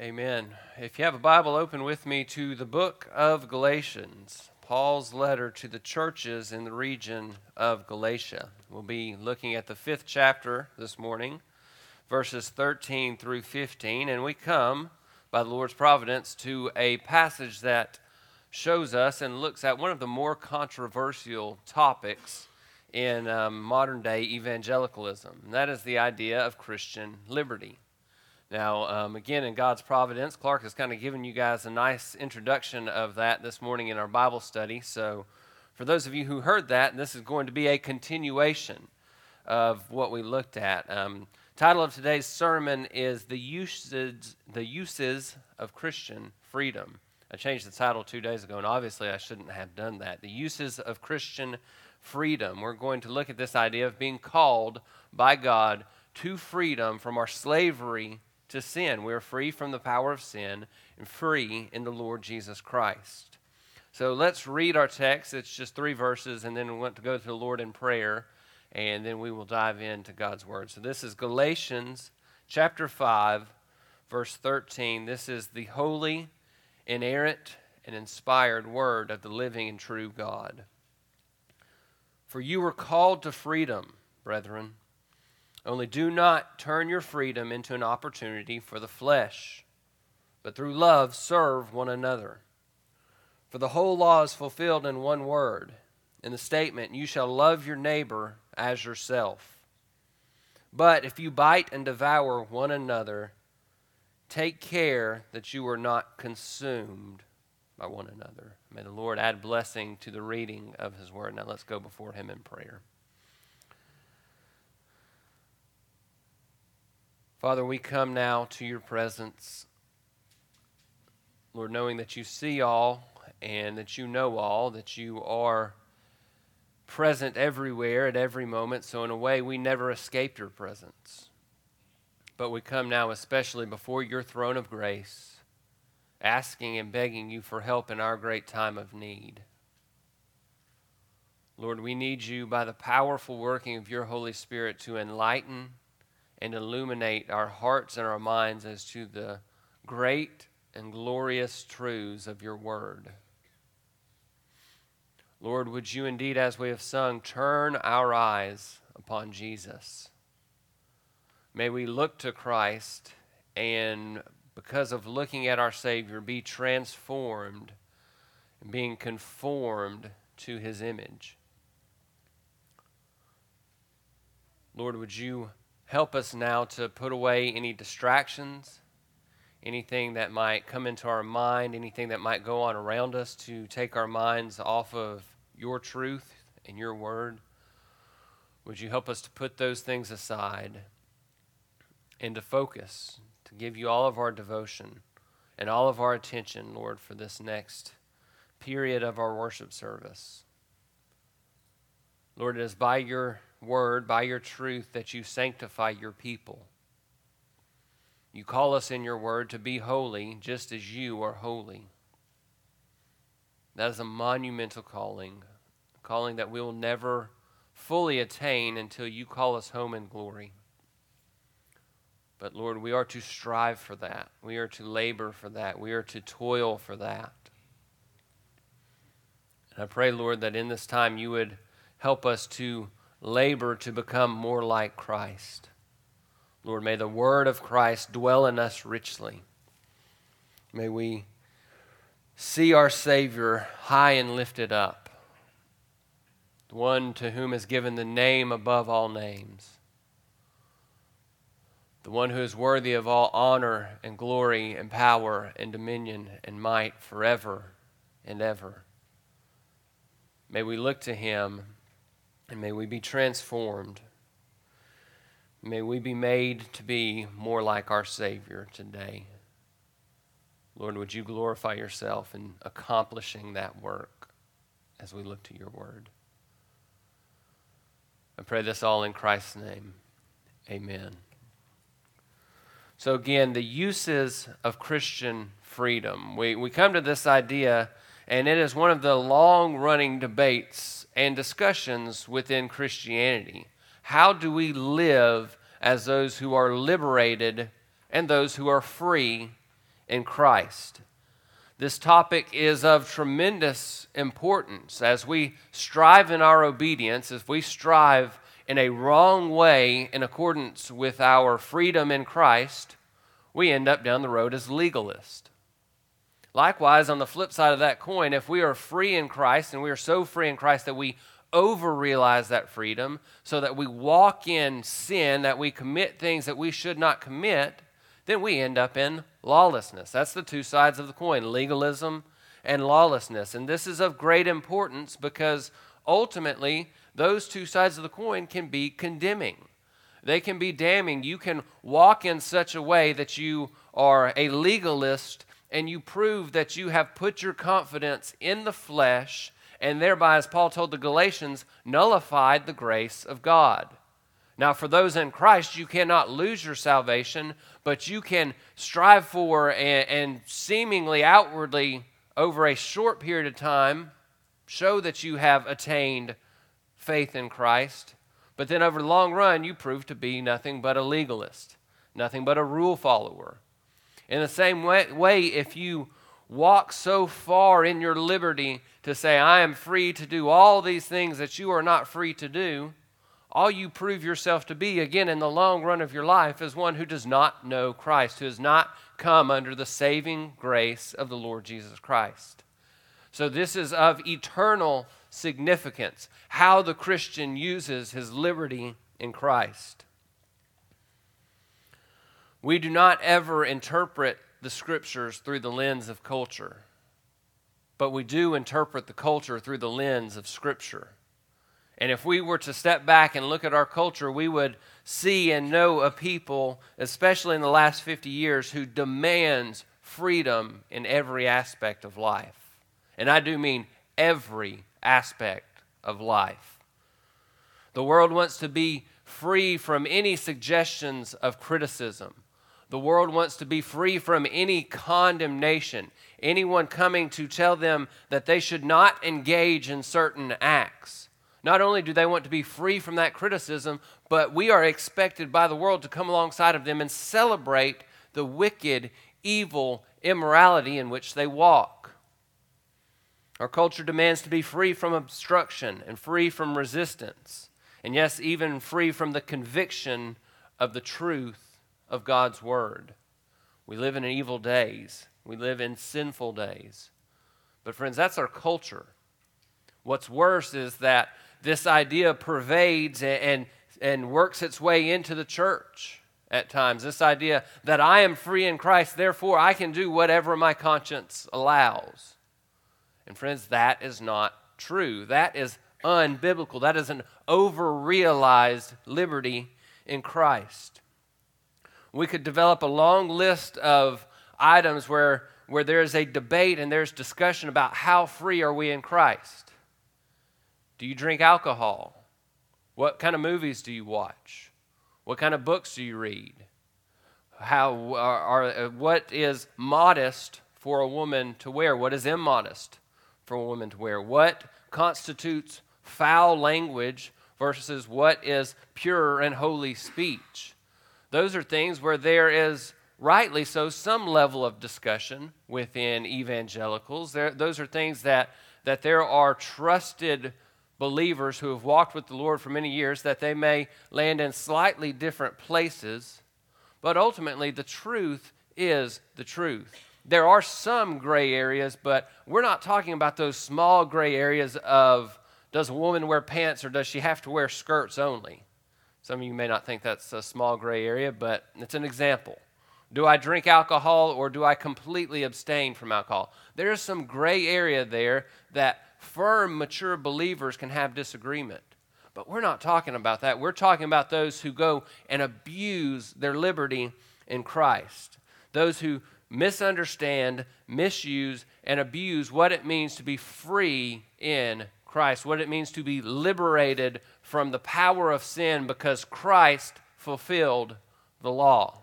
Amen. If you have a Bible, open with me to the book of Galatians, Paul's letter to the churches in the region of Galatia. We'll be looking at the fifth chapter this morning, verses 13 through 15, and we come, by the Lord's providence, to a passage that shows us and looks at one of the more controversial topics in um, modern day evangelicalism, and that is the idea of Christian liberty. Now, um, again, in God's providence, Clark has kind of given you guys a nice introduction of that this morning in our Bible study. So, for those of you who heard that, this is going to be a continuation of what we looked at. Um, title of today's sermon is the uses, the uses of Christian freedom. I changed the title two days ago, and obviously I shouldn't have done that. The uses of Christian freedom. We're going to look at this idea of being called by God to freedom from our slavery to sin. We're free from the power of sin and free in the Lord Jesus Christ. So let's read our text. It's just three verses, and then we want to go to the Lord in prayer, and then we will dive into God's Word. So this is Galatians chapter 5, verse 13. This is the holy, inerrant, and inspired Word of the living and true God. For you were called to freedom, brethren. Only do not turn your freedom into an opportunity for the flesh, but through love serve one another. For the whole law is fulfilled in one word, in the statement, You shall love your neighbor as yourself. But if you bite and devour one another, take care that you are not consumed by one another. May the Lord add blessing to the reading of his word. Now let's go before him in prayer. Father, we come now to your presence. Lord, knowing that you see all and that you know all, that you are present everywhere at every moment. So, in a way, we never escape your presence. But we come now, especially before your throne of grace, asking and begging you for help in our great time of need. Lord, we need you by the powerful working of your Holy Spirit to enlighten and illuminate our hearts and our minds as to the great and glorious truths of your word. Lord, would you indeed, as we have sung, turn our eyes upon Jesus? May we look to Christ and, because of looking at our Savior, be transformed and being conformed to his image. Lord, would you Help us now to put away any distractions, anything that might come into our mind, anything that might go on around us to take our minds off of your truth and your word. Would you help us to put those things aside and to focus, to give you all of our devotion and all of our attention, Lord, for this next period of our worship service? Lord, it is by your word, by your truth, that you sanctify your people. You call us in your word to be holy just as you are holy. That is a monumental calling, a calling that we will never fully attain until you call us home in glory. But Lord, we are to strive for that. We are to labor for that. We are to toil for that. And I pray, Lord, that in this time you would help us to labor to become more like Christ. Lord, may the word of Christ dwell in us richly. May we see our Savior high and lifted up, the one to whom is given the name above all names, the one who is worthy of all honor and glory and power and dominion and might forever and ever. May we look to him and may we be transformed. May we be made to be more like our Savior today. Lord, would you glorify yourself in accomplishing that work as we look to your word? I pray this all in Christ's name. Amen. So, again, the uses of Christian freedom. We, we come to this idea, and it is one of the long running debates and discussions within Christianity. How do we live as those who are liberated and those who are free in Christ. This topic is of tremendous importance as we strive in our obedience, as we strive in a wrong way in accordance with our freedom in Christ, we end up down the road as legalists. Likewise, on the flip side of that coin, if we are free in Christ and we are so free in Christ that we over realize that freedom so that we walk in sin, that we commit things that we should not commit, then we end up in lawlessness. That's the two sides of the coin legalism and lawlessness. And this is of great importance because ultimately, those two sides of the coin can be condemning. They can be damning. You can walk in such a way that you are a legalist and you prove that you have put your confidence in the flesh and thereby, as Paul told the Galatians, nullified the grace of God. Now, for those in Christ, you cannot lose your salvation, but you can strive for and, and seemingly outwardly, over a short period of time, show that you have attained faith in Christ. But then, over the long run, you prove to be nothing but a legalist, nothing but a rule follower. In the same way, way if you walk so far in your liberty to say, I am free to do all these things that you are not free to do, all you prove yourself to be, again, in the long run of your life, is one who does not know Christ, who has not come under the saving grace of the Lord Jesus Christ. So, this is of eternal significance how the Christian uses his liberty in Christ. We do not ever interpret the scriptures through the lens of culture, but we do interpret the culture through the lens of scripture. And if we were to step back and look at our culture, we would see and know a people, especially in the last 50 years, who demands freedom in every aspect of life. And I do mean every aspect of life. The world wants to be free from any suggestions of criticism. The world wants to be free from any condemnation, anyone coming to tell them that they should not engage in certain acts. Not only do they want to be free from that criticism, but we are expected by the world to come alongside of them and celebrate the wicked, evil immorality in which they walk. Our culture demands to be free from obstruction and free from resistance, and yes, even free from the conviction of the truth of God's word. We live in evil days, we live in sinful days. But, friends, that's our culture. What's worse is that this idea pervades and, and, and works its way into the church at times. This idea that I am free in Christ, therefore I can do whatever my conscience allows. And, friends, that is not true. That is unbiblical. That is an over realized liberty in Christ we could develop a long list of items where, where there is a debate and there's discussion about how free are we in Christ. Do you drink alcohol? What kind of movies do you watch? What kind of books do you read? How are, are what is modest for a woman to wear? What is immodest for a woman to wear? What constitutes foul language versus what is pure and holy speech? Those are things where there is, rightly so, some level of discussion within evangelicals. There, those are things that, that there are trusted believers who have walked with the Lord for many years that they may land in slightly different places, but ultimately the truth is the truth. There are some gray areas, but we're not talking about those small gray areas of does a woman wear pants or does she have to wear skirts only? Some of you may not think that's a small gray area, but it's an example. Do I drink alcohol or do I completely abstain from alcohol? There is some gray area there that firm, mature believers can have disagreement. But we're not talking about that. We're talking about those who go and abuse their liberty in Christ. Those who misunderstand, misuse, and abuse what it means to be free in Christ, what it means to be liberated from the power of sin because Christ fulfilled the law.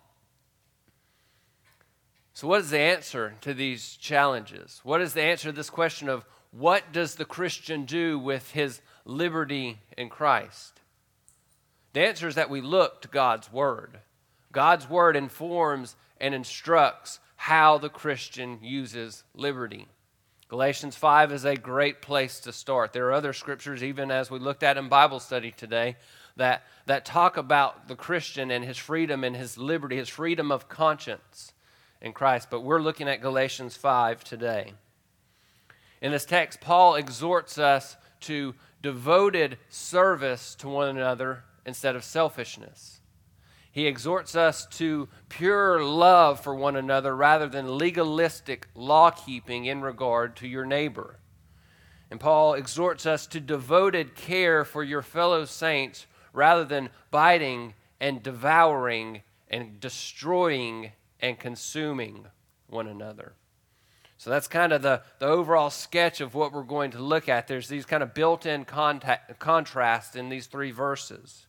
So, what is the answer to these challenges? What is the answer to this question of what does the Christian do with his liberty in Christ? The answer is that we look to God's Word. God's Word informs and instructs how the Christian uses liberty. Galatians 5 is a great place to start. There are other scriptures, even as we looked at in Bible study today, that, that talk about the Christian and his freedom and his liberty, his freedom of conscience in Christ. But we're looking at Galatians 5 today. In this text, Paul exhorts us to devoted service to one another instead of selfishness. He exhorts us to pure love for one another rather than legalistic law keeping in regard to your neighbor. And Paul exhorts us to devoted care for your fellow saints rather than biting and devouring and destroying and consuming one another. So that's kind of the, the overall sketch of what we're going to look at. There's these kind of built in contrast in these three verses.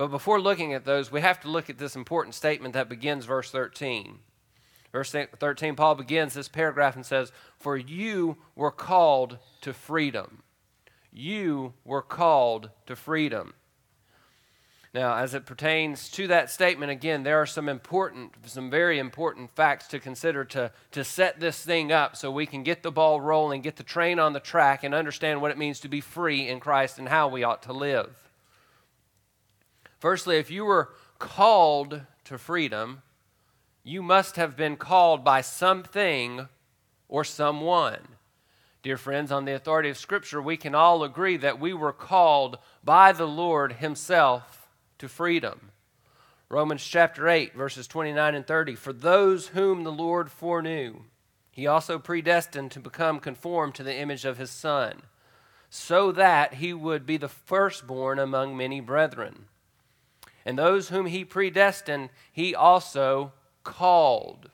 But before looking at those, we have to look at this important statement that begins verse 13. Verse 13, Paul begins this paragraph and says, For you were called to freedom. You were called to freedom. Now, as it pertains to that statement, again, there are some important, some very important facts to consider to, to set this thing up so we can get the ball rolling, get the train on the track, and understand what it means to be free in Christ and how we ought to live. Firstly, if you were called to freedom, you must have been called by something or someone. Dear friends, on the authority of Scripture, we can all agree that we were called by the Lord Himself to freedom. Romans chapter 8, verses 29 and 30. For those whom the Lord foreknew, he also predestined to become conformed to the image of his Son, so that he would be the firstborn among many brethren. And those whom he predestined, he also called.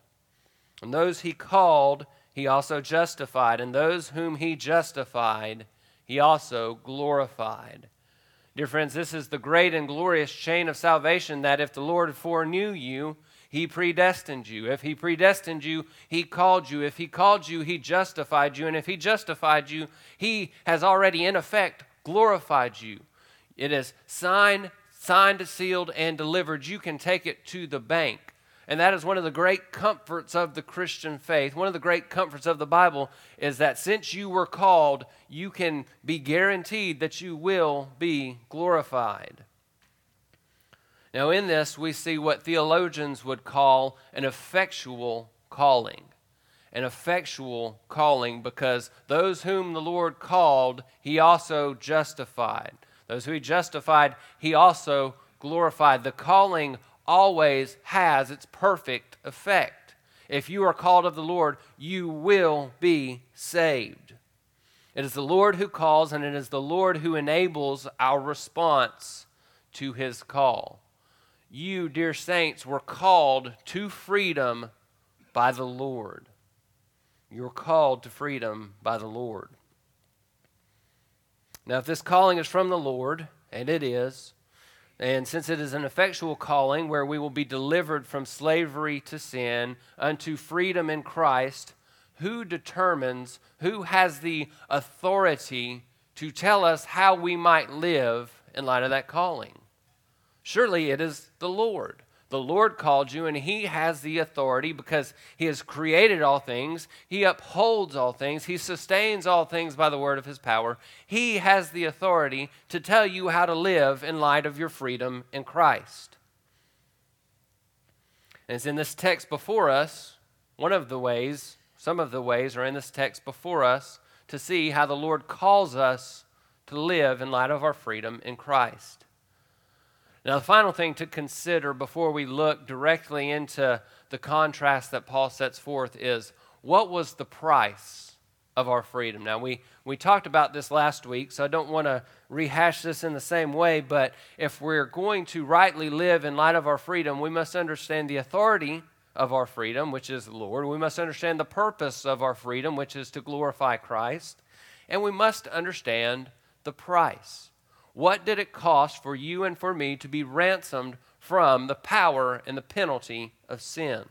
And those he called, he also justified. And those whom he justified, he also glorified. Dear friends, this is the great and glorious chain of salvation that if the Lord foreknew you, he predestined you. If he predestined you, he called you. If he called you, he justified you. And if he justified you, he has already, in effect, glorified you. It is signed, signed, sealed, and delivered. You can take it to the bank. And that is one of the great comforts of the Christian faith. One of the great comforts of the Bible is that since you were called, you can be guaranteed that you will be glorified. Now, in this, we see what theologians would call an effectual calling. An effectual calling because those whom the Lord called, he also justified. Those who he justified, he also glorified. The calling always has its perfect effect. If you are called of the Lord, you will be saved. It is the Lord who calls, and it is the Lord who enables our response to his call. You, dear saints, were called to freedom by the Lord. You're called to freedom by the Lord. Now, if this calling is from the Lord, and it is, and since it is an effectual calling where we will be delivered from slavery to sin unto freedom in Christ, who determines, who has the authority to tell us how we might live in light of that calling? Surely it is the Lord. The Lord called you, and He has the authority because He has created all things. He upholds all things. He sustains all things by the word of His power. He has the authority to tell you how to live in light of your freedom in Christ. And it's in this text before us, one of the ways, some of the ways are in this text before us to see how the Lord calls us to live in light of our freedom in Christ. Now, the final thing to consider before we look directly into the contrast that Paul sets forth is what was the price of our freedom? Now, we, we talked about this last week, so I don't want to rehash this in the same way, but if we're going to rightly live in light of our freedom, we must understand the authority of our freedom, which is the Lord. We must understand the purpose of our freedom, which is to glorify Christ. And we must understand the price. What did it cost for you and for me to be ransomed from the power and the penalty of sin?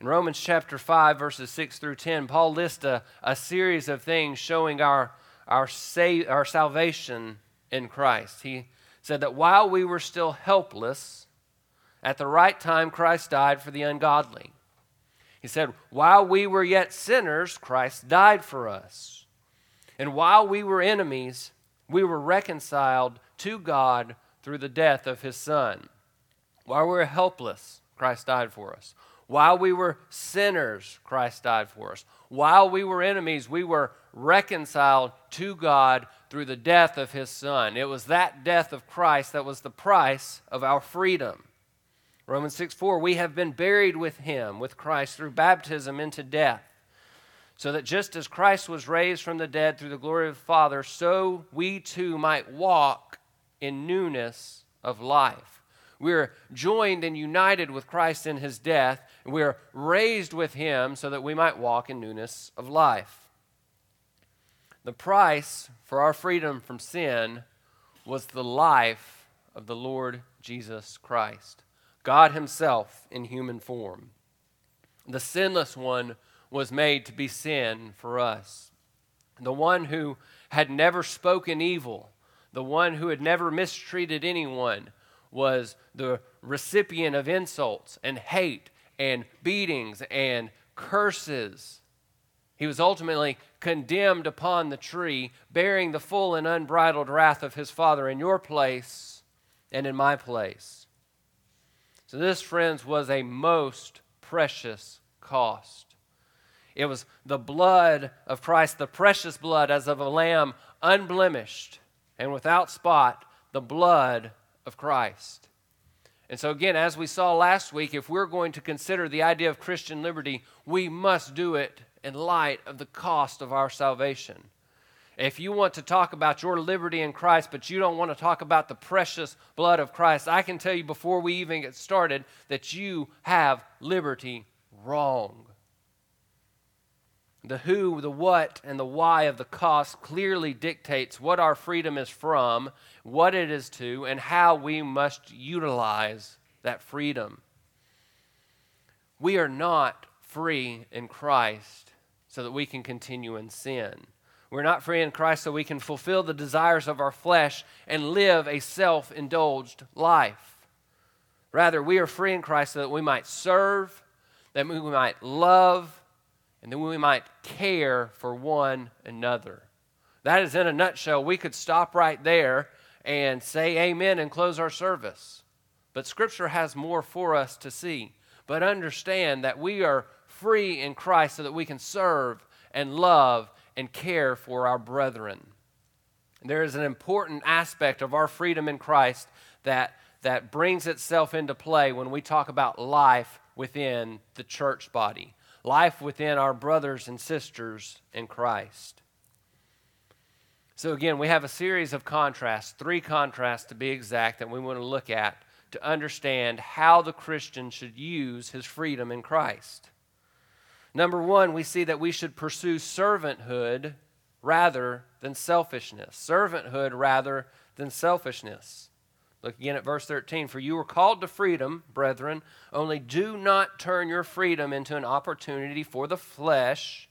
In Romans chapter 5, verses 6 through 10, Paul lists a, a series of things showing our, our, sa- our salvation in Christ. He said that while we were still helpless, at the right time Christ died for the ungodly. He said, While we were yet sinners, Christ died for us. And while we were enemies, we were reconciled to God through the death of his Son. While we were helpless, Christ died for us. While we were sinners, Christ died for us. While we were enemies, we were reconciled to God through the death of his Son. It was that death of Christ that was the price of our freedom. Romans 6 4, we have been buried with him, with Christ, through baptism into death, so that just as Christ was raised from the dead through the glory of the Father, so we too might walk in newness of life. We are joined and united with Christ in his death, and we are raised with him so that we might walk in newness of life. The price for our freedom from sin was the life of the Lord Jesus Christ. God Himself in human form. The sinless one was made to be sin for us. The one who had never spoken evil, the one who had never mistreated anyone, was the recipient of insults and hate and beatings and curses. He was ultimately condemned upon the tree, bearing the full and unbridled wrath of his Father in your place and in my place. So, this, friends, was a most precious cost. It was the blood of Christ, the precious blood as of a lamb, unblemished and without spot, the blood of Christ. And so, again, as we saw last week, if we're going to consider the idea of Christian liberty, we must do it in light of the cost of our salvation. If you want to talk about your liberty in Christ, but you don't want to talk about the precious blood of Christ, I can tell you before we even get started that you have liberty wrong. The who, the what, and the why of the cost clearly dictates what our freedom is from, what it is to, and how we must utilize that freedom. We are not free in Christ so that we can continue in sin. We're not free in Christ so we can fulfill the desires of our flesh and live a self indulged life. Rather, we are free in Christ so that we might serve, that we might love, and then we might care for one another. That is in a nutshell. We could stop right there and say amen and close our service. But Scripture has more for us to see. But understand that we are free in Christ so that we can serve and love and care for our brethren. There is an important aspect of our freedom in Christ that, that brings itself into play when we talk about life within the church body, life within our brothers and sisters in Christ. So, again, we have a series of contrasts, three contrasts to be exact, that we want to look at to understand how the Christian should use his freedom in Christ. Number one, we see that we should pursue servanthood rather than selfishness. Servanthood rather than selfishness. Look again at verse 13. For you were called to freedom, brethren, only do not turn your freedom into an opportunity for the flesh,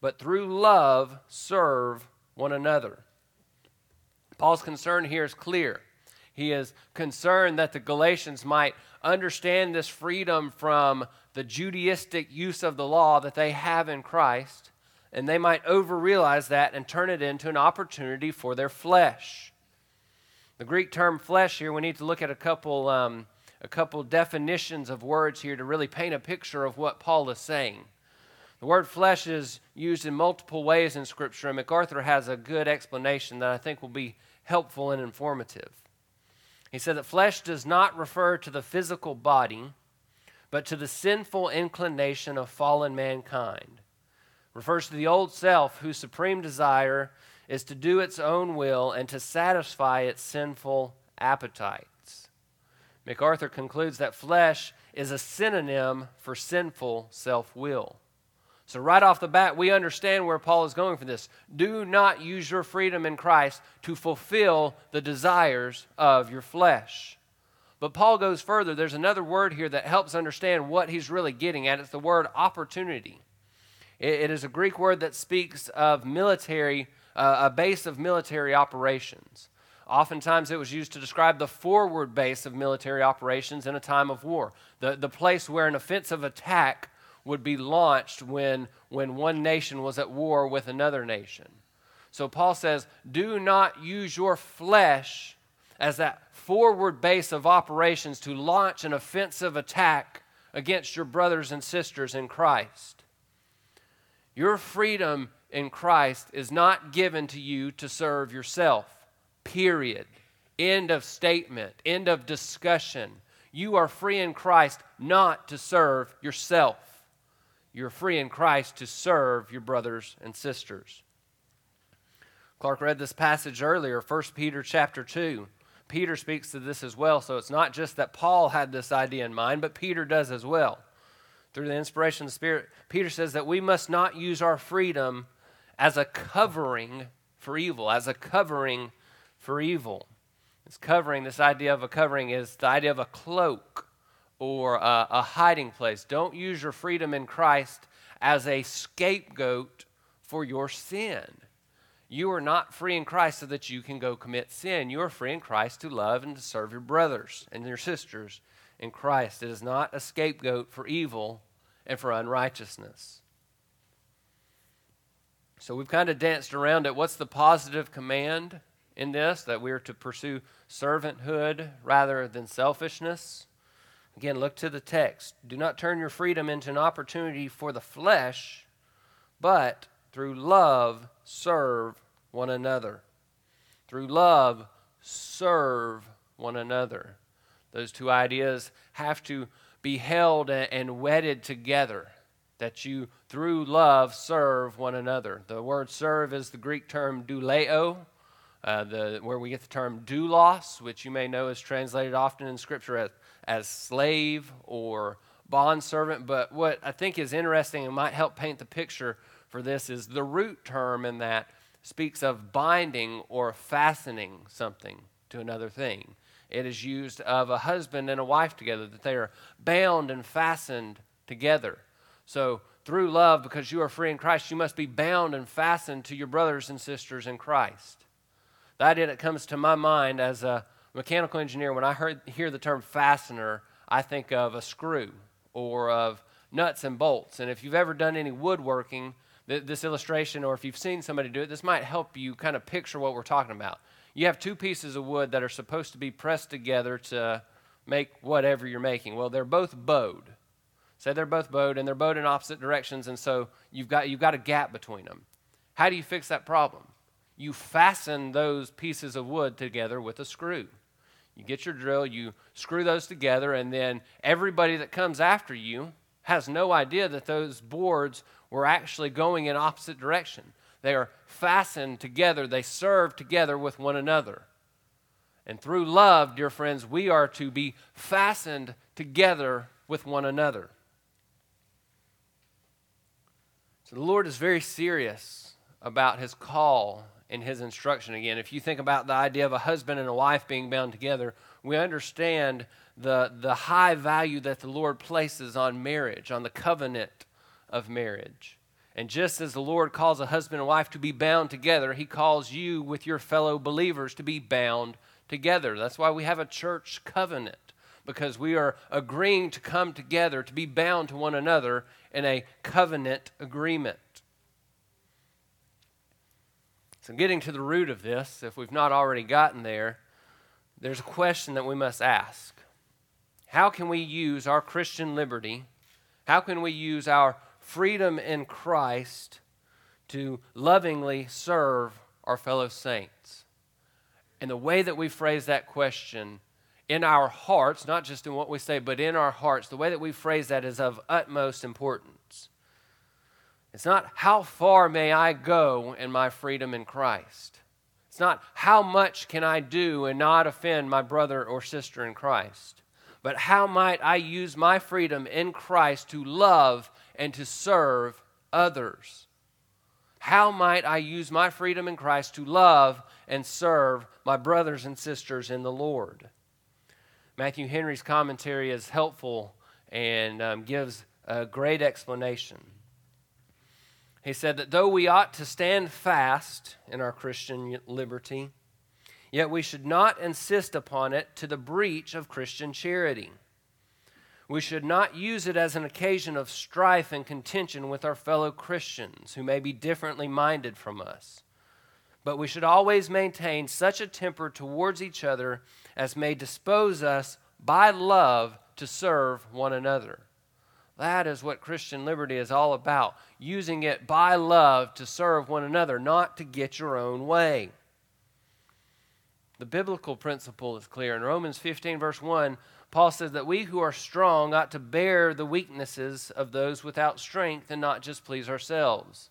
but through love serve one another. Paul's concern here is clear. He is concerned that the Galatians might understand this freedom from the Judaistic use of the law that they have in Christ, and they might overrealize that and turn it into an opportunity for their flesh. The Greek term flesh here, we need to look at a couple, um, a couple definitions of words here to really paint a picture of what Paul is saying. The word flesh is used in multiple ways in Scripture, and MacArthur has a good explanation that I think will be helpful and informative. He said that flesh does not refer to the physical body, but to the sinful inclination of fallen mankind. refers to the old self whose supreme desire is to do its own will and to satisfy its sinful appetites. MacArthur concludes that flesh is a synonym for sinful self will. So, right off the bat, we understand where Paul is going for this. Do not use your freedom in Christ to fulfill the desires of your flesh. But Paul goes further. There's another word here that helps understand what he's really getting at. It's the word opportunity. it, is a Greek word that speaks of military, uh, a base of military operations. Oftentimes, it was used to describe the forward base of military operations in a time of war, the, the place where an offensive attack would be launched when, when one nation was at war with another nation. So Paul says, do not use your flesh as that forward base of operations to launch an offensive attack against your brothers and sisters in Christ. Your freedom in Christ is not given to you to serve yourself. Period. End of statement. End of discussion. You are free in Christ not to serve yourself. You're free in Christ to serve your brothers and sisters. Clark read this passage earlier, 1 Peter chapter 2. Peter speaks to this as well, so it's not just that Paul had this idea in mind, but Peter does as well. Through the inspiration of the Spirit, Peter says that we must not use our freedom as a covering for evil, as a covering for evil. This covering, this idea of a covering, is the idea of a cloak or a, a hiding place. Don't use your freedom in Christ as a scapegoat for your sin. You are not free in Christ so that you can go commit sin. You are free in Christ to love and to serve your brothers and your sisters in Christ. It is not a scapegoat for evil and for unrighteousness. So we've kind of danced around it. What's the positive command in this? That we are to pursue servanthood rather than selfishness. Again, look to the text. Do not turn your freedom into an opportunity for the flesh, but through love serve one another. Through love, serve one another. Those two ideas have to be held and wedded together. That you, through love, serve one another. The word serve is the Greek term douleo, uh, the, where we get the term doulos, which you may know is translated often in Scripture as, as slave or bondservant. But what I think is interesting and might help paint the picture for this is the root term in that speaks of binding or fastening something to another thing. It is used of a husband and a wife together, that they are bound and fastened together. So, through love, because you are free in Christ, you must be bound and fastened to your brothers and sisters in Christ. The idea that comes to my mind as a mechanical engineer, when I heard, hear the term fastener, I think of a screw or of nuts and bolts. And if you've ever done any woodworking, this illustration, or if you've seen somebody do it, this might help you kind of picture what we're talking about. You have two pieces of wood that are supposed to be pressed together to make whatever you're making. Well, they're both bowed. Say they're both bowed, and they're bowed in opposite directions, and so you've got, you've got a gap between them. How do you fix that problem? You fasten those pieces of wood together with a screw. You get your drill, you screw those together, and then everybody that comes after you has no idea that those boards were actually going in opposite direction. They are fastened together, they serve together with one another. And through love, dear friends, we are to be fastened together with one another. So the Lord is very serious about his call and his instruction. Again, if you think about the idea of a husband and a wife being bound together, we understand the, the high value that the Lord places on marriage, on the covenant of marriage. And just as the Lord calls a husband and wife to be bound together, He calls you with your fellow believers to be bound together. That's why we have a church covenant, because we are agreeing to come together to be bound to one another in a covenant agreement. So, getting to the root of this, if we've not already gotten there, there's a question that we must ask How can we use our Christian liberty? How can we use our freedom in Christ to lovingly serve our fellow saints? And the way that we phrase that question in our hearts, not just in what we say, but in our hearts, the way that we phrase that is of utmost importance. It's not how far may I go in my freedom in Christ. It's not how much can I do and not offend my brother or sister in Christ, but how might I use my freedom in Christ to love and to serve others? How might I use my freedom in Christ to love and serve my brothers and sisters in the Lord? Matthew Henry's commentary is helpful and um, gives a great explanation. He said that though we ought to stand fast in our Christian liberty, yet we should not insist upon it to the breach of Christian charity. We should not use it as an occasion of strife and contention with our fellow Christians who may be differently minded from us. But we should always maintain such a temper towards each other as may dispose us by love to serve one another. That is what Christian liberty is all about using it by love to serve one another, not to get your own way. The biblical principle is clear. In Romans 15, verse 1, Paul says that we who are strong ought to bear the weaknesses of those without strength and not just please ourselves.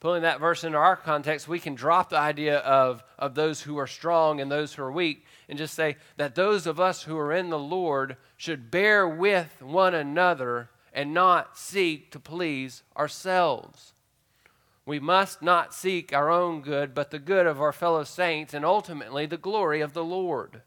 Pulling that verse into our context, we can drop the idea of, of those who are strong and those who are weak and just say that those of us who are in the Lord should bear with one another and not seek to please ourselves. We must not seek our own good, but the good of our fellow saints and ultimately the glory of the Lord.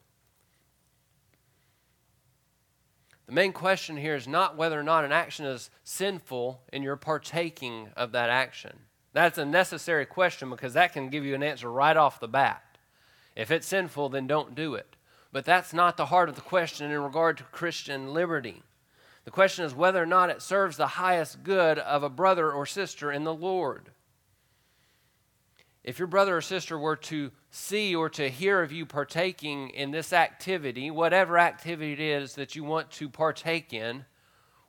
The main question here is not whether or not an action is sinful and you're partaking of that action. That's a necessary question because that can give you an answer right off the bat. If it's sinful, then don't do it. But that's not the heart of the question in regard to Christian liberty. The question is whether or not it serves the highest good of a brother or sister in the Lord. If your brother or sister were to see or to hear of you partaking in this activity, whatever activity it is that you want to partake in,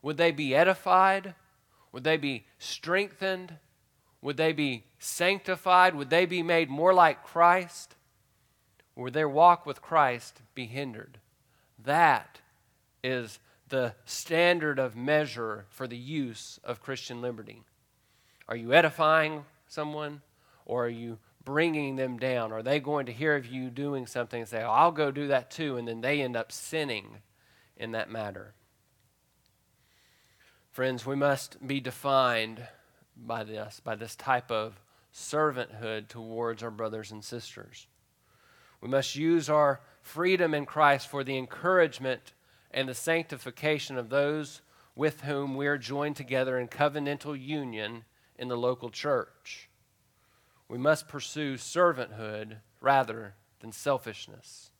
would they be edified? Would they be strengthened? Would they be sanctified? Would they be made more like Christ? Or would their walk with Christ be hindered? That is the standard of measure for the use of Christian liberty. Are you edifying someone? Or are you bringing them down? Are they going to hear of you doing something and say, oh, I'll go do that too? And then they end up sinning in that matter. Friends, we must be defined by this, by this type of servanthood towards our brothers and sisters. We must use our freedom in Christ for the encouragement and the sanctification of those with whom we are joined together in covenantal union in the local church we must pursue servanthood rather than selfishness.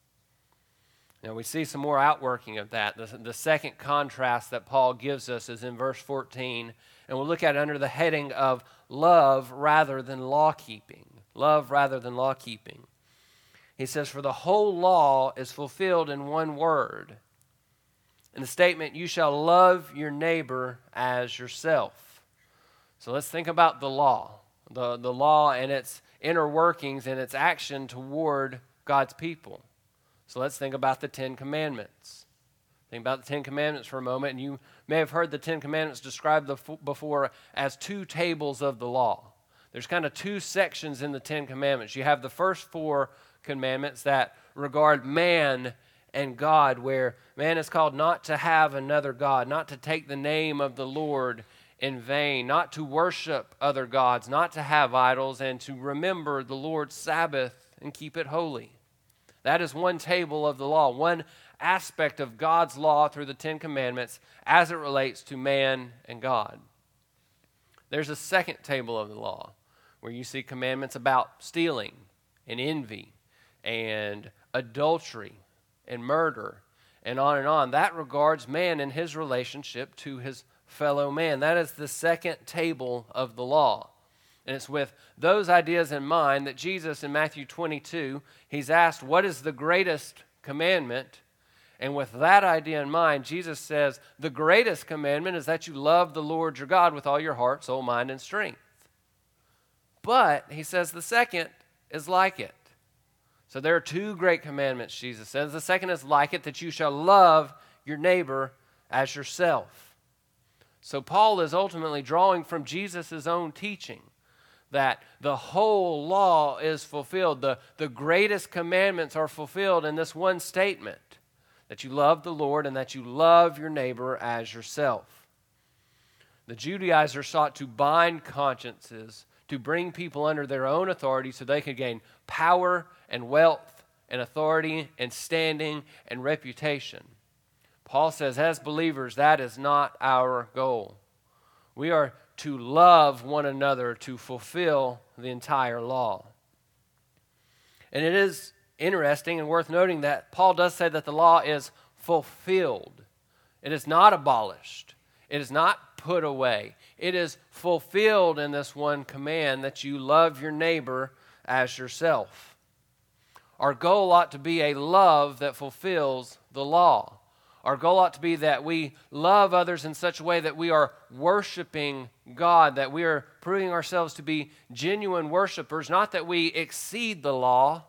Now, we see some more outworking of that. The, the second contrast that Paul gives us is in verse 14, and we'll look at it under the heading of love rather than law keeping. Love rather than law keeping. He says, For the whole law is fulfilled in one word. In the statement, you shall love your neighbor as yourself. So let's think about the law the, the law and its inner workings and its action toward God's people. So let's think about the Ten Commandments. Think about the Ten Commandments for a moment, and you may have heard the Ten Commandments described before as two tables of the law. There's kind of two sections in the Ten Commandments. You have the first four commandments that regard man and God, where man is called not to have another God, not to take the name of the Lord in vain, not to worship other gods, not to have idols, and to remember the Lord's Sabbath and keep it holy. That is one table of the law, one aspect of God's law through the Ten Commandments as it relates to man and God. There's a second table of the law where you see commandments about stealing and envy and adultery and murder and on and on. That regards man and his relationship to his fellow man. That is the second table of the law. And it's with those ideas in mind that Jesus in Matthew 22, he's asked, What is the greatest commandment? And with that idea in mind, Jesus says, The greatest commandment is that you love the Lord your God with all your heart, soul, mind, and strength. But, he says, the second is like it. So there are two great commandments, Jesus says. The second is like it, that you shall love your neighbor as yourself. So Paul is ultimately drawing from Jesus' own teaching that the whole law is fulfilled. The, the greatest commandments are fulfilled in this one statement that you love the Lord and that you love your neighbor as yourself. The Judaizers sought to bind consciences, to bring people under their own authority so they could gain power and wealth and authority and standing and reputation. Paul says, as believers, that is not our goal. We are to love one another to fulfill the entire law. And it is interesting and worth noting that Paul does say that the law is fulfilled. It is not abolished. It is not put away. It is fulfilled in this one command that you love your neighbor as yourself. Our goal ought to be a love that fulfills the law. Our goal ought to be that we love others in such a way that we are worshiping God, that we are proving ourselves to be genuine worshipers, not that we exceed the law,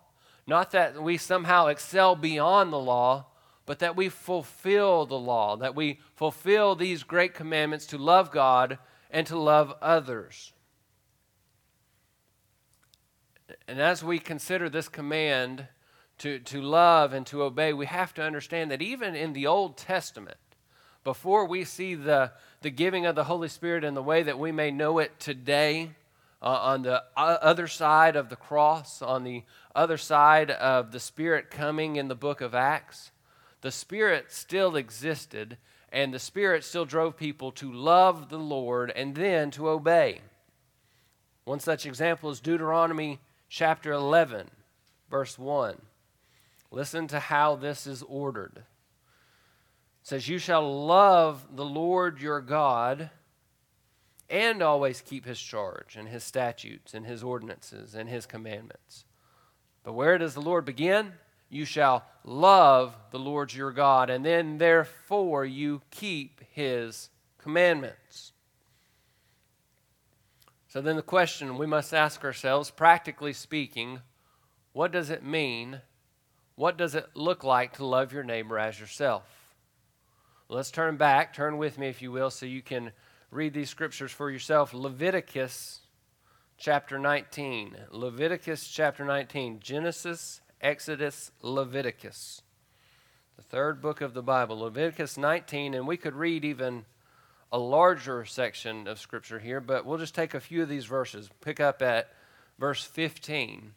not that we somehow excel beyond the law, but that we fulfill the law, that we fulfill these great commandments to love God and to love others. And as we consider this command, to, to love and to obey, we have to understand that even in the Old Testament, before we see the, the giving of the Holy Spirit in the way that we may know it today, uh, on the other side of the cross, on the other side of the Spirit coming in the book of Acts, the Spirit still existed, and the Spirit still drove people to love the Lord and then to obey. One such example is Deuteronomy chapter 11, verse 1. Listen to how this is ordered. It says, You shall love the Lord your God and always keep his charge and his statutes and his ordinances and his commandments. But where does the Lord begin? You shall love the Lord your God, and then therefore you keep his commandments. So then the question we must ask ourselves, practically speaking, what does it mean what does it look like to love your neighbor as yourself? Let's turn back. Turn with me, if you will, so you can read these scriptures for yourself. Leviticus chapter 19. Leviticus chapter 19. Genesis, Exodus, Leviticus. The third book of the Bible. Leviticus 19, and we could read even a larger section of scripture here, but we'll just take a few of these verses. Pick up at verse 15.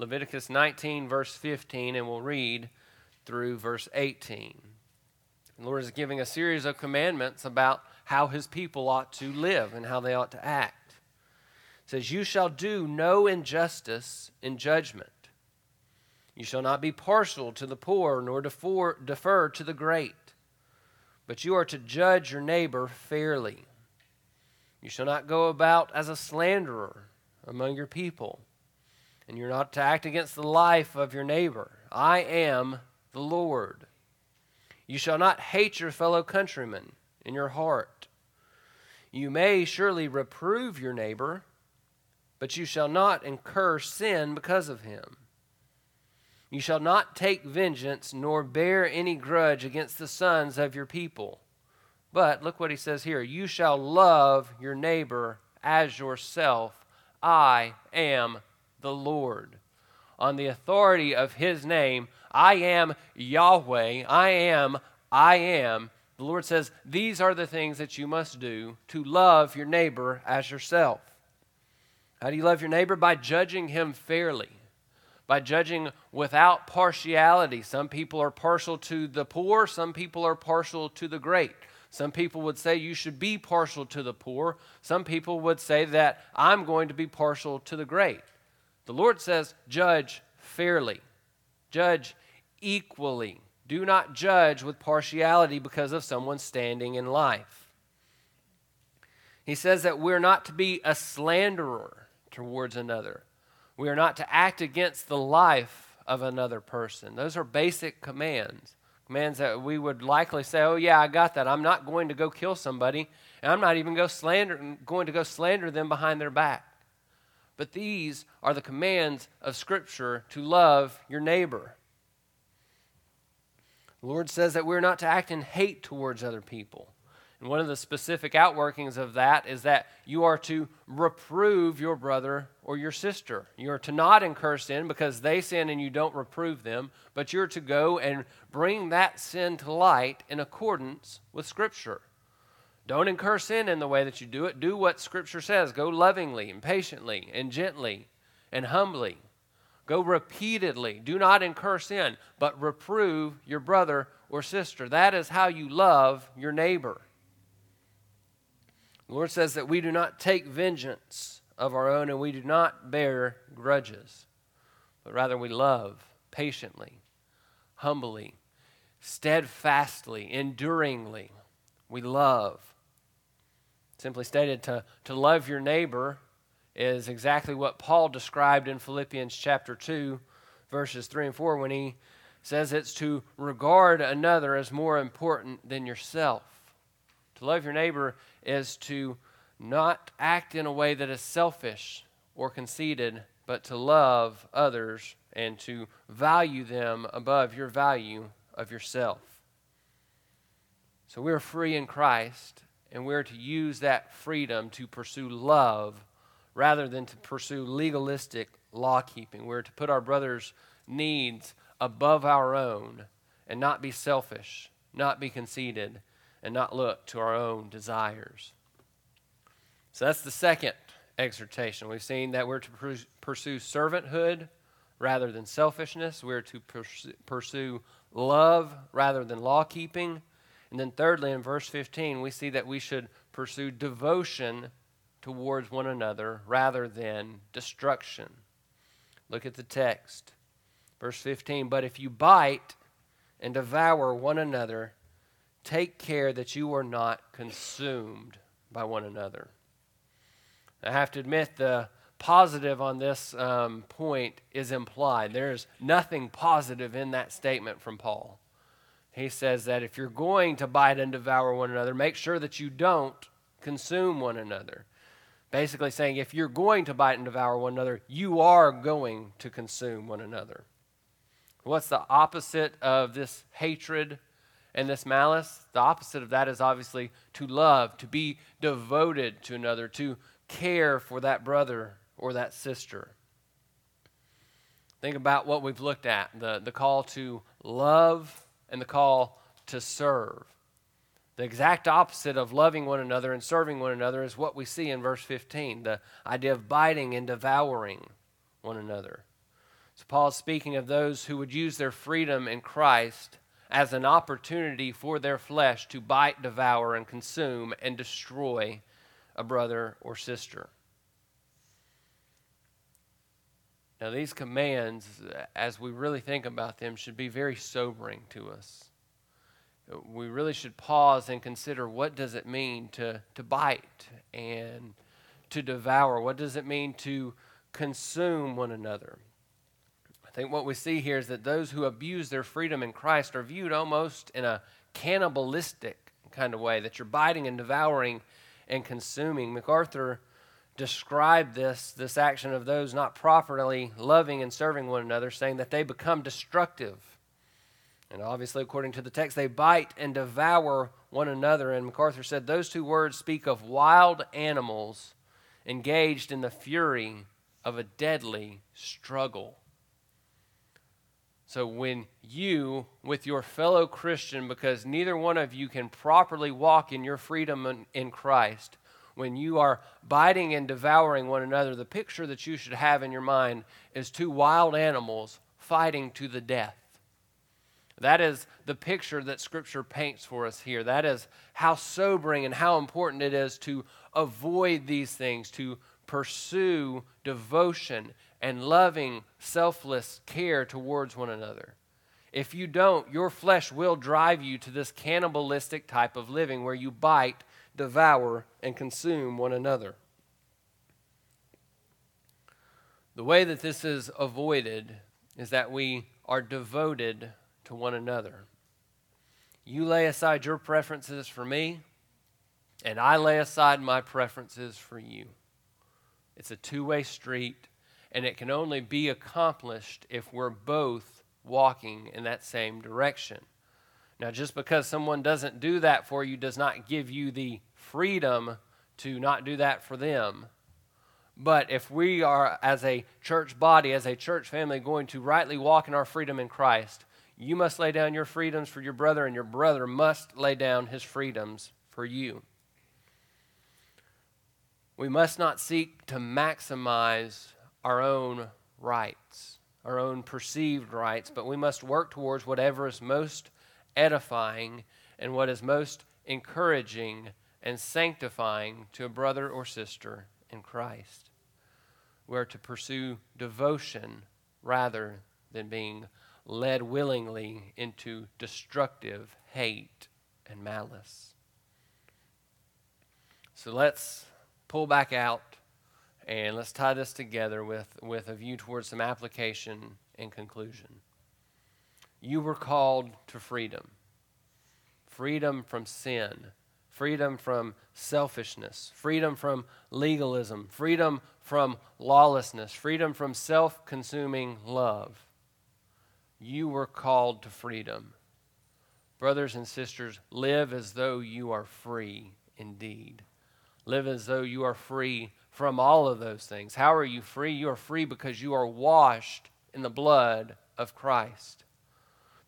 Leviticus 19, verse 15, and we'll read through verse 18. The Lord is giving a series of commandments about how his people ought to live and how they ought to act. It says, You shall do no injustice in judgment. You shall not be partial to the poor, nor defer, defer to the great, but you are to judge your neighbor fairly. You shall not go about as a slanderer among your people and you're not to act against the life of your neighbor. I am the Lord. You shall not hate your fellow countrymen in your heart. You may surely reprove your neighbor, but you shall not incur sin because of him. You shall not take vengeance nor bear any grudge against the sons of your people. But look what he says here you shall love your neighbor as yourself. I am the Lord. On the authority of his name, I am Yahweh, I am, I am. The Lord says, These are the things that you must do to love your neighbor as yourself. How do you love your neighbor? By judging him fairly, by judging without partiality. Some people are partial to the poor, some people are partial to the great. Some people would say you should be partial to the poor. Some people would say that I'm going to be partial to the great. The Lord says, judge fairly, judge equally. Do not judge with partiality because of someone's standing in life. He says that we're not to be a slanderer towards another. We are not to act against the life of another person. Those are basic commands. Commands that we would likely say, oh, yeah, I got that. I'm not going to go kill somebody, and I'm not even go slander, going to go slander them behind their back. But these are the commands of Scripture to love your neighbor. The Lord says that we're not to act in hate towards other people. And one of the specific outworkings of that is that you are to reprove your brother or your sister. You are to not incur sin because they sin and you don't reprove them, but you're to go and bring that sin to light in accordance with Scripture. Don't incur sin in the way that you do it. Do what Scripture says. Go lovingly and patiently and gently and humbly. Go repeatedly. Do not incur sin, but reprove your brother or sister. That is how you love your neighbor. The Lord says that we do not take vengeance of our own and we do not bear grudges, but rather we love patiently, humbly, steadfastly, enduringly. We love. Simply stated, to, to love your neighbor is exactly what Paul described in Philippians chapter 2, verses 3 and 4, when he says it's to regard another as more important than yourself. To love your neighbor is to not act in a way that is selfish or conceited, but to love others and to value them above your value of yourself. So we're free in Christ, and we're to use that freedom to pursue love rather than to pursue legalistic law keeping. We're to put our brother's needs above our own and not be selfish, not be conceited, and not look to our own desires. So that's the second exhortation. We've seen that we're to pursue servanthood rather than selfishness. We're to pursue love rather than law keeping. And then, thirdly, in verse 15, we see that we should pursue devotion towards one another rather than destruction. Look at the text. Verse 15 But if you bite and devour one another, take care that you are not consumed by one another. I have to admit, the positive on this um, point is implied. There's nothing positive in that statement from Paul. He says that if you're going to bite and devour one another, make sure that you don't consume one another. Basically, saying if you're going to bite and devour one another, you are going to consume one another. What's the opposite of this hatred and this malice? The opposite of that is obviously to love, to be devoted to another, to care for that brother or that sister. Think about what we've looked at the, the call to love and the call to serve. The exact opposite of loving one another and serving one another is what we see in verse 15 the idea of biting and devouring one another. So, Paul's speaking of those who would use their freedom in Christ as an opportunity for their flesh to bite, devour, and consume and destroy a brother or sister. Now, these commands, as we really think about them, should be very sobering to us. We really should pause and consider what does it mean to, to bite and to devour? What does it mean to consume one another? I think what we see here is that those who abuse their freedom in Christ are viewed almost in a cannibalistic kind of way, that you're biting and devouring and consuming. MacArthur describe this, this action of those not properly loving and serving one another, saying that they become destructive. And obviously, according to the text, they bite and devour one another. And MacArthur said those two words speak of wild animals engaged in the fury of a deadly struggle. So, when you, with your fellow Christian, because neither one of you can properly walk in your freedom in Christ, when you are biting and devouring one another, the picture that you should have in your mind is two wild animals fighting to the death. That is the picture that Scripture paints for us here. That is how sobering and how important it is to avoid these things, to pursue devotion and loving, selfless care towards one another. If you don't, your flesh will drive you to this cannibalistic type of living where you bite devour, and consume one another. The way that this is avoided is that we are devoted to one another. You lay aside your preferences for me, and I lay aside my preferences for you. It's a two way street, and it can only be accomplished if we're both walking in that same direction. Now, just because someone doesn't do that for you does not give you the freedom to not do that for them. But if we are, as a church body, as a church family, going to rightly walk in our freedom in Christ, you must lay down your freedoms for your brother, and your brother must lay down his freedoms for you. We must not seek to maximize our own rights, our own perceived rights, but we must work towards whatever is most edifying and what is most encouraging and sanctifying to a brother or sister in Christ. We are to pursue devotion rather than being led willingly into destructive hate and malice. So let's pull back out and let's tie this together with, with a view towards some application and conclusion. You were called to freedom freedom from sin, freedom from selfishness, freedom from legalism, freedom from lawlessness, freedom from self consuming love. You were called to freedom. Brothers and sisters, live as though you are free indeed. Live as though you are free from all of those things. How are you free? You are free because you are washed in the blood of Christ.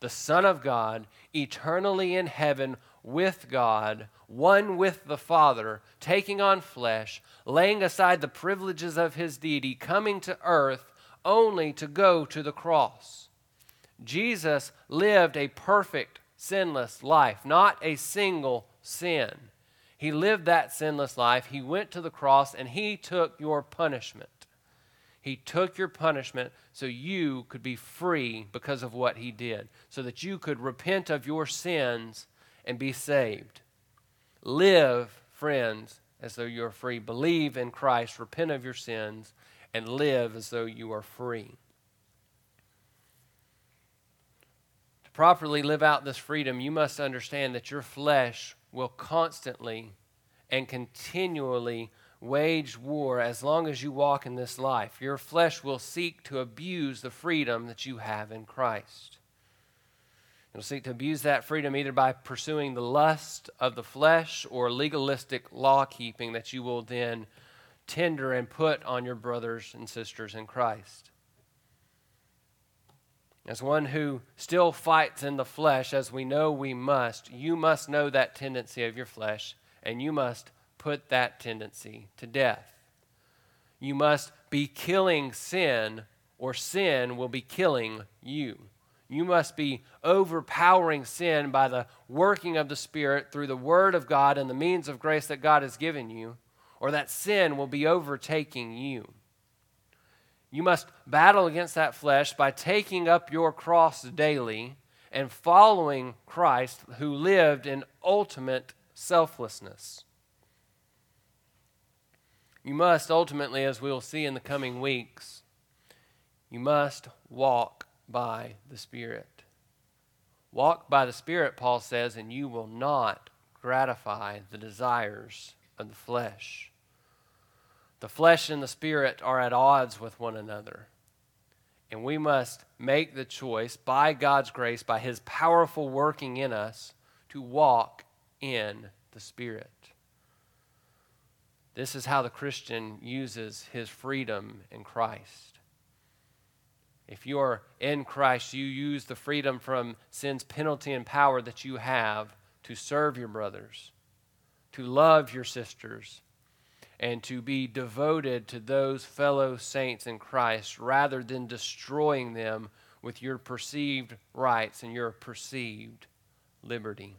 The Son of God, eternally in heaven with God, one with the Father, taking on flesh, laying aside the privileges of his deity, coming to earth only to go to the cross. Jesus lived a perfect, sinless life, not a single sin. He lived that sinless life. He went to the cross and he took your punishment. He took your punishment so you could be free because of what he did, so that you could repent of your sins and be saved. Live, friends, as though you are free. Believe in Christ, repent of your sins, and live as though you are free. To properly live out this freedom, you must understand that your flesh will constantly and continually wage war as long as you walk in this life. Your flesh will seek to abuse the freedom that you have in Christ. It'll seek to abuse that freedom either by pursuing the lust of the flesh or legalistic law keeping that you will then tender and put on your brothers and sisters in Christ. As one who still fights in the flesh, as we know we must, you must know that tendency of your flesh, and you must put that tendency to death. You must be killing sin, or sin will be killing you. You must be overpowering sin by the working of the Spirit through the Word of God and the means of grace that God has given you, or that sin will be overtaking you. You must battle against that flesh by taking up your cross daily and following Christ, who lived in ultimate selflessness. You must ultimately, as we'll see in the coming weeks, you must walk by the Spirit. Walk by the Spirit, Paul says, and you will not gratify the desires of the flesh. The flesh and the spirit are at odds with one another. And we must make the choice by God's grace, by His powerful working in us, to walk in the Spirit. This is how the Christian uses his freedom in Christ. If you are in Christ, you use the freedom from sin's penalty and power that you have to serve your brothers, to love your sisters, and to be devoted to those fellow saints in Christ rather than destroying them with your perceived rights and your perceived liberty.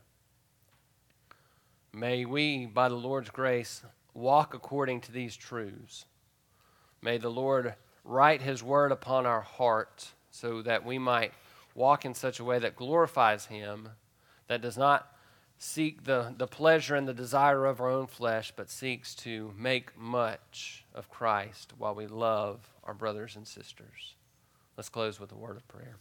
May we, by the Lord's grace, walk according to these truths. May the Lord write His word upon our hearts so that we might walk in such a way that glorifies Him, that does not seek the, the pleasure and the desire of our own flesh, but seeks to make much of Christ while we love our brothers and sisters. Let's close with a word of prayer.